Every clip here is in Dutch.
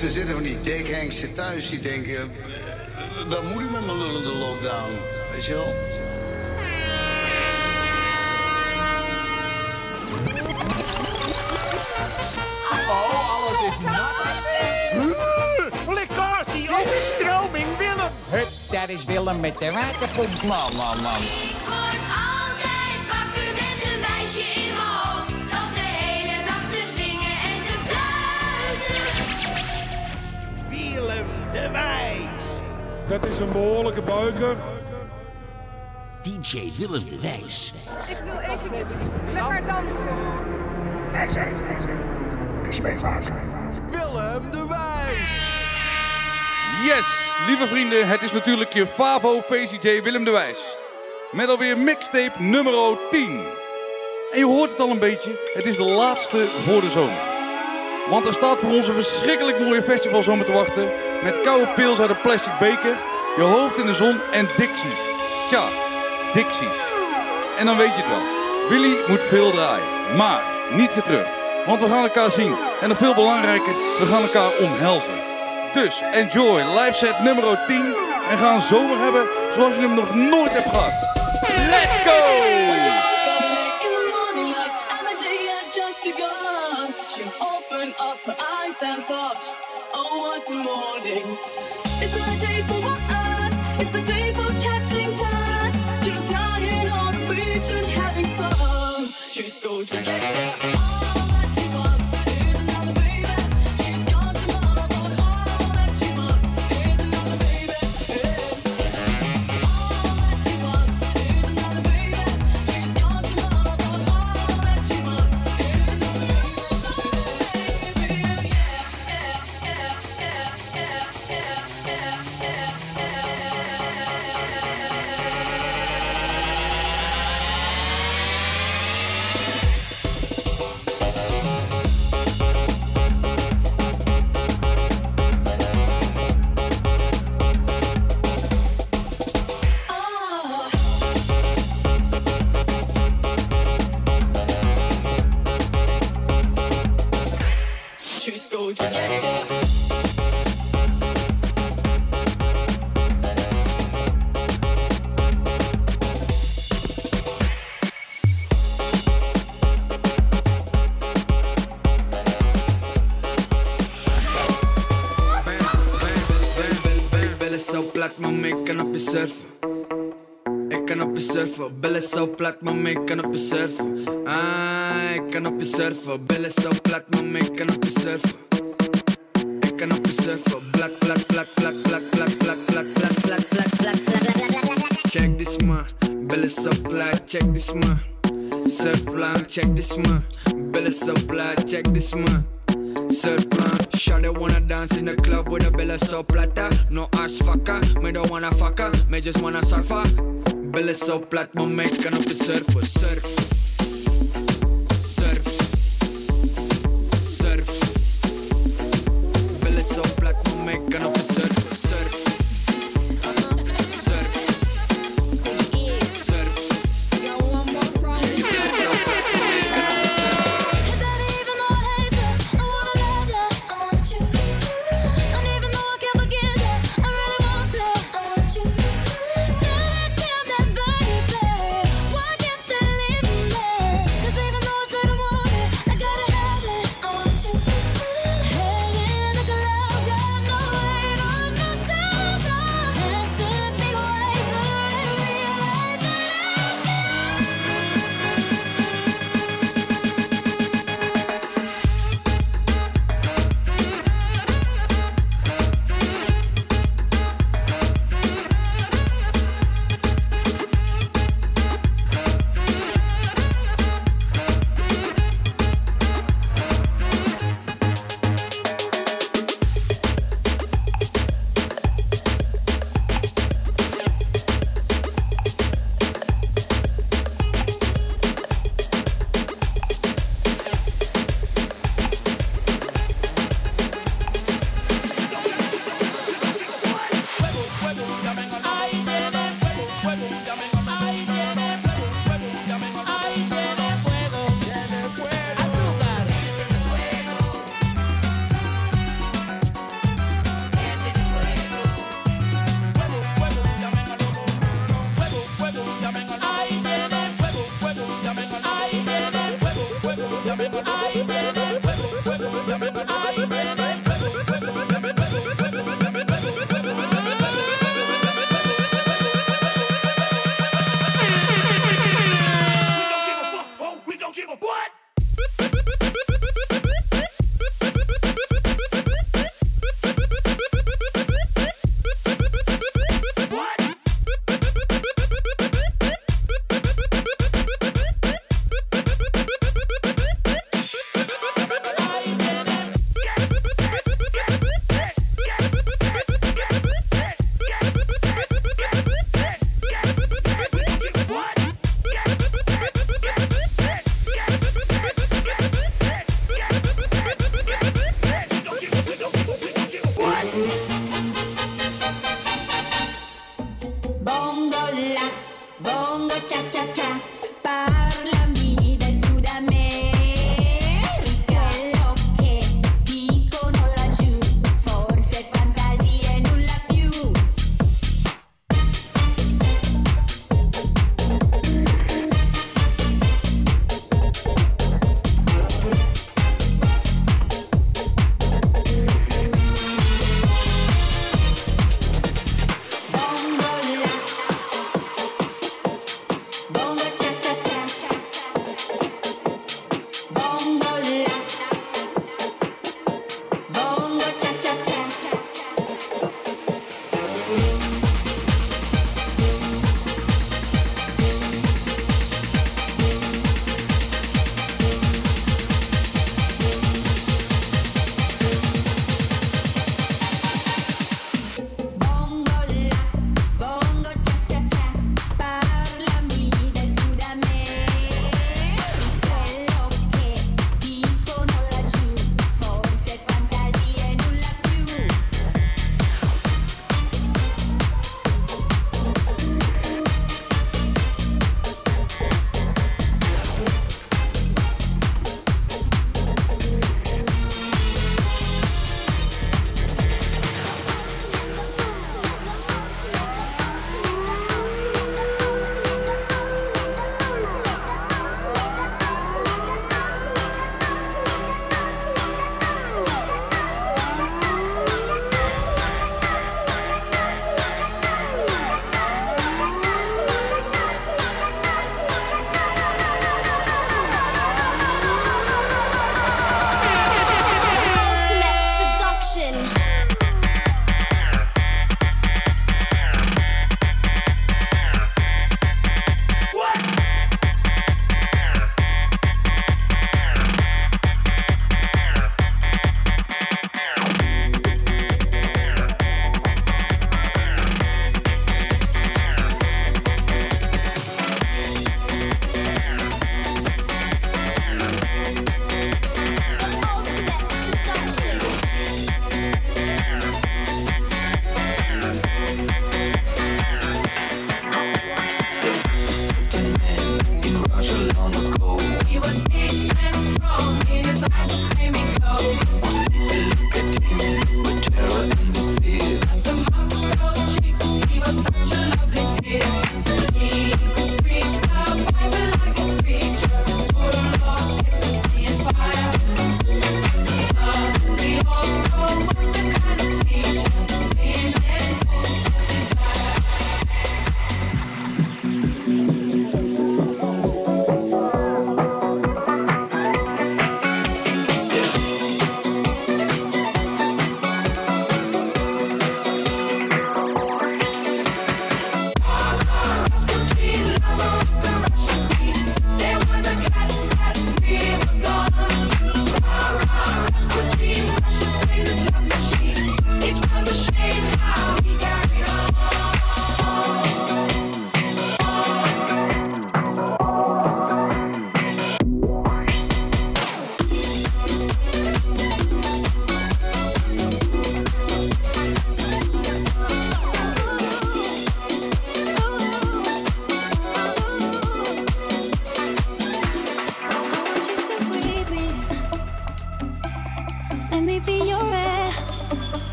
Ze zitten van die dekhengsten thuis die denken... eh, wat moet ik met mijn lullende lockdown? Weet je wel? Oh, alles is nat. Lekkasie, overstroming, Willem. Hup, daar is Willem met de waterpomp. Man, man, man. Dat is een behoorlijke buiker. DJ Willem de Wijs. Ik wil eventjes lekker dansen. Willem de Wijs. Yes, lieve vrienden, het is natuurlijk je Favo VCJ Willem de Wijs. Met alweer mixtape nummer 10. En je hoort het al een beetje, het is de laatste voor de zomer. Want er staat voor ons een verschrikkelijk mooie festivalzomer te wachten. Met koude pils uit een plastic beker, je hoofd in de zon en Dixies. Tja, Dixies. En dan weet je het wel. Willy moet veel draaien, maar niet getreurd. Want we gaan elkaar zien. En nog veel belangrijker, we gaan elkaar omhelzen. Dus enjoy live set nummer 10 en ga een zomer hebben zoals je hem nog nooit hebt gehad. Let's go! Just go to get Jackson. Going to zo plat, mama, ik kan op je surfen. Ik kan op je surfen. Billen zo plat, mama, ik kan op je surfen. Ah, ik kan op je surfen. Billen zo plat, mama, ik kan op je surfen. Kan op surfen. Blak, blak, blak, blak, blak, blak, blak, blak, blak, blak, blak, blak, blak. Check this man, billen zo plat, check this man. Surfplan, check this man. Billen zo plat, check this man. Surfplan, Shawty wanna dance in the club with a belly so plata. No ass fucker, me don't wanna fucker, me just wanna surfer. Belly so plat, my make kan op surfen. Surf, surf, So black, we make an officer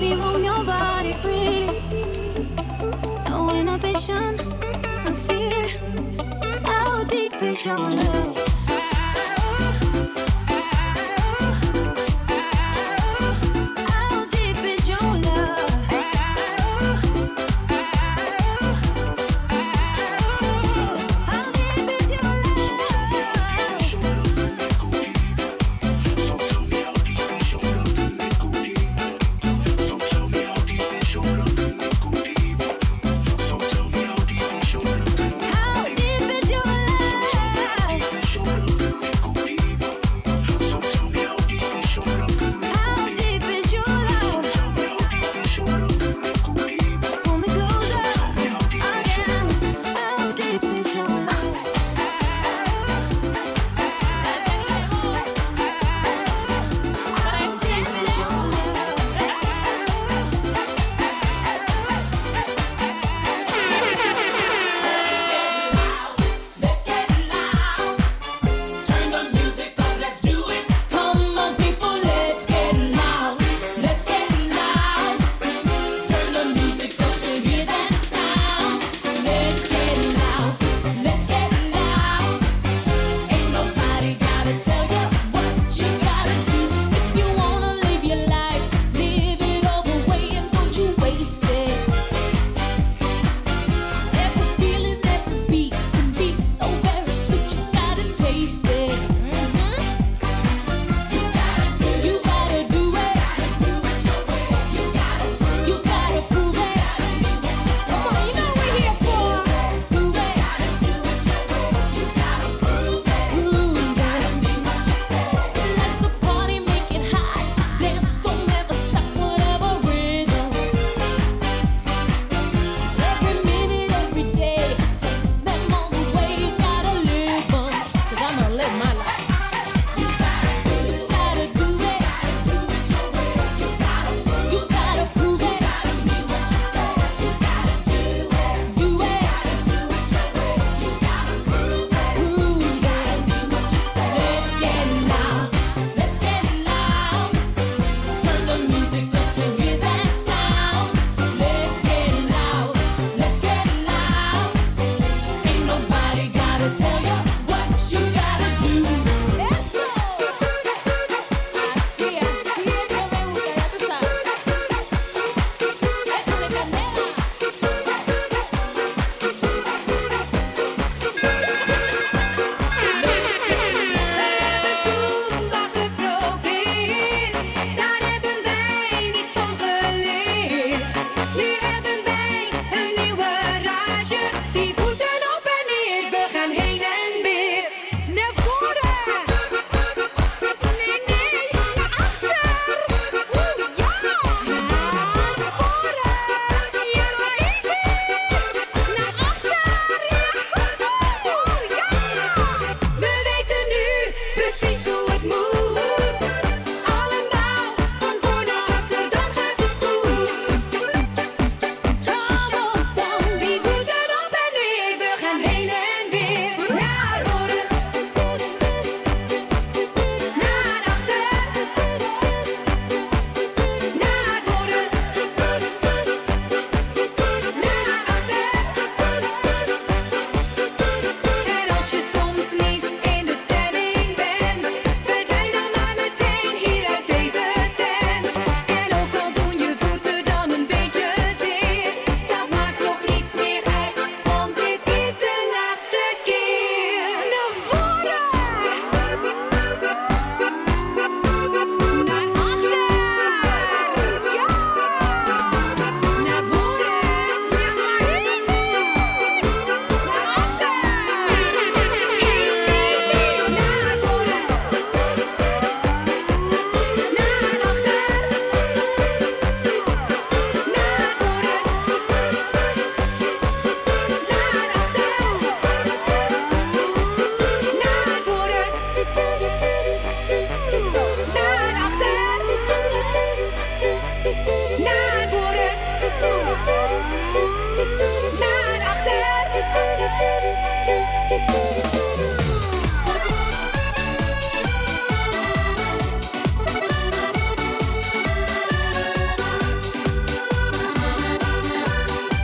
be wrong, your body free. No inhibition, no fear. How deep is your love?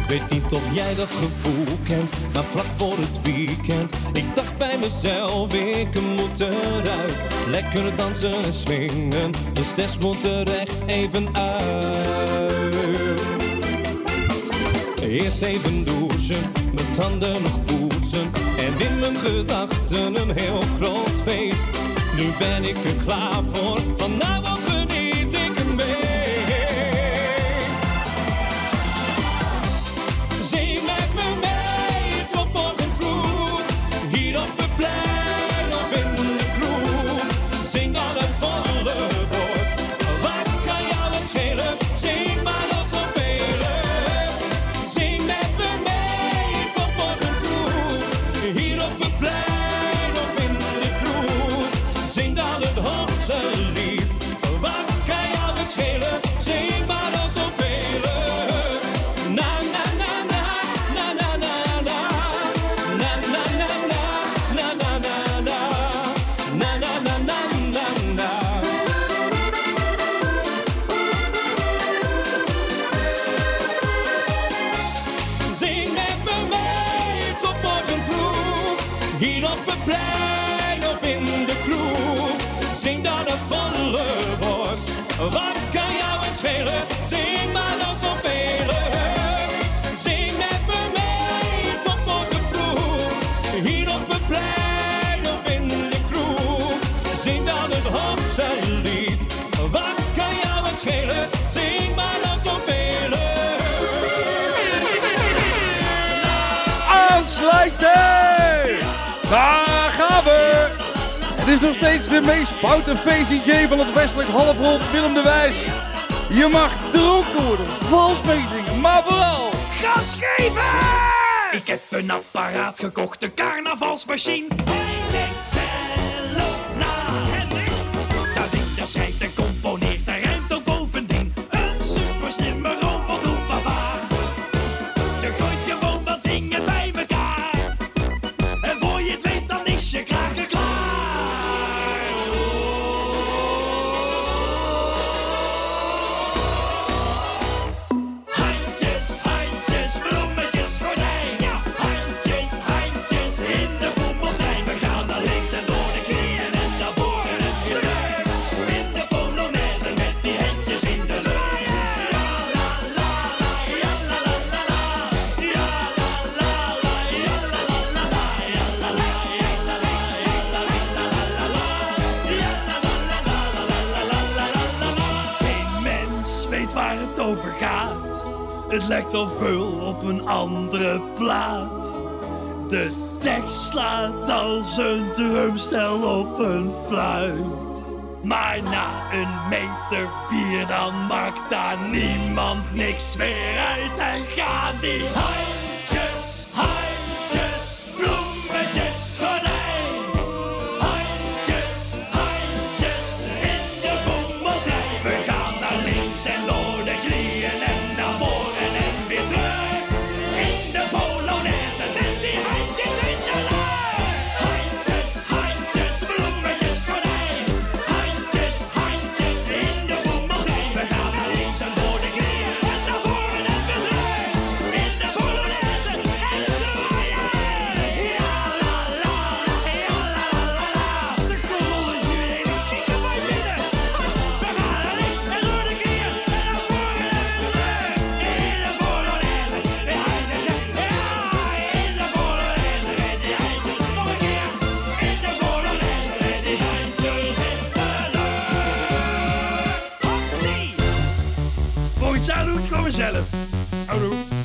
Weet niet of jij dat gevoel kent, maar vlak voor het weekend. Ik dacht bij mezelf, ik moet eruit. Lekker dansen en swingen, de stress moet er echt even uit. Eerst even douchen, mijn tanden nog poetsen. En in mijn gedachten een heel groot feest. Nu ben ik er klaar voor, vanavond. is nog steeds de meest foute VCJ van het westelijk halfrond Willem de Wijs. Je mag dronken worden, valsmeting, maar vooral... Gas geven! Ik heb een apparaat gekocht, een carnavalsmachine. Hij denkt zelf na. Dat ding, dat schrijf de Het lijkt al veel op een andere plaat. De tekst slaat als een drumstel op een fluit. Maar na een meter bier dan maakt daar niemand niks meer uit en gaat die iets aan doet, kom mezelf. Houdoe.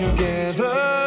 Together.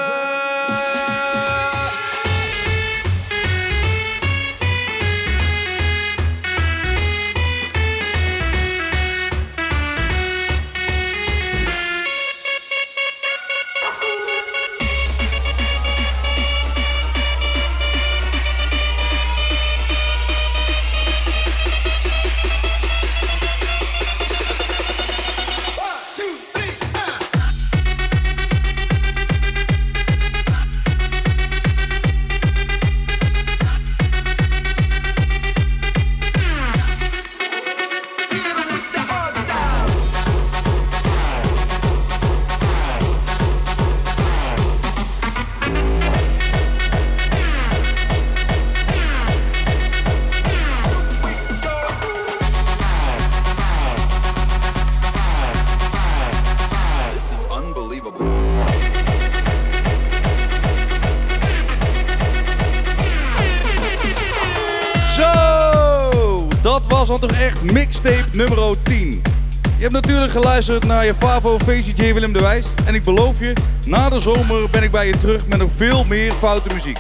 Nummer 10. Je hebt natuurlijk geluisterd naar je Favo VCJ Willem de Wijs. En ik beloof je, na de zomer ben ik bij je terug met nog veel meer foute muziek.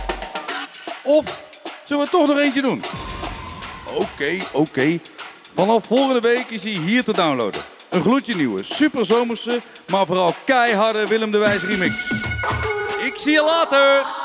Of zullen we toch nog eentje doen? Oké, oké. Vanaf volgende week is hij hier te downloaden. Een gloedje nieuwe, super zomerse, maar vooral keiharde Willem de Wijs remix. Ik zie je later!